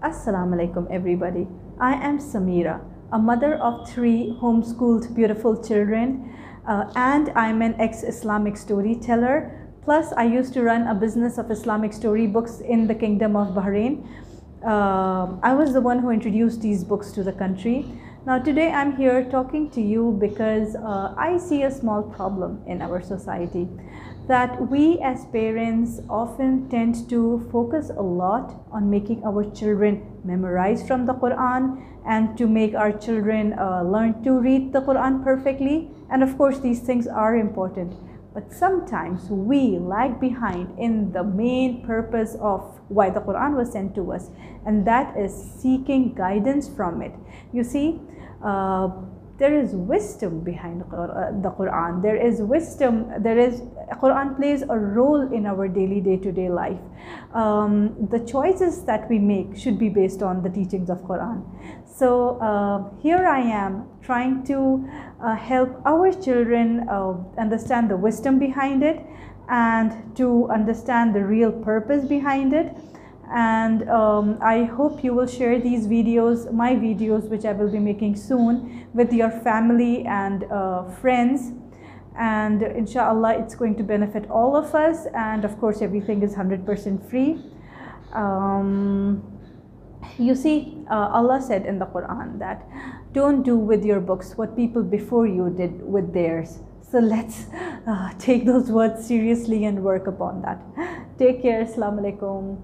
Assalamu alaikum, everybody. I am Samira, a mother of three homeschooled beautiful children, uh, and I'm an ex Islamic storyteller. Plus, I used to run a business of Islamic storybooks in the Kingdom of Bahrain. Uh, I was the one who introduced these books to the country. Now, today I'm here talking to you because uh, I see a small problem in our society that we as parents often tend to focus a lot on making our children memorize from the Quran and to make our children uh, learn to read the Quran perfectly. And of course, these things are important. But sometimes we lag behind in the main purpose of why the Quran was sent to us, and that is seeking guidance from it. You see, uh, there is wisdom behind uh, the Quran. There is wisdom. There is Quran plays a role in our daily day-to-day life. Um, the choices that we make should be based on the teachings of Quran. So uh, here I am trying to uh, help our children uh, understand the wisdom behind it and to understand the real purpose behind it and um, I hope you will share these videos, my videos which I will be making soon with your family and uh, friends and inshallah it's going to benefit all of us and of course everything is 100% free. Um, you see uh, Allah said in the Quran that don't do with your books what people before you did with theirs. So let's uh, take those words seriously and work upon that. Take care. Assalamu alaikum.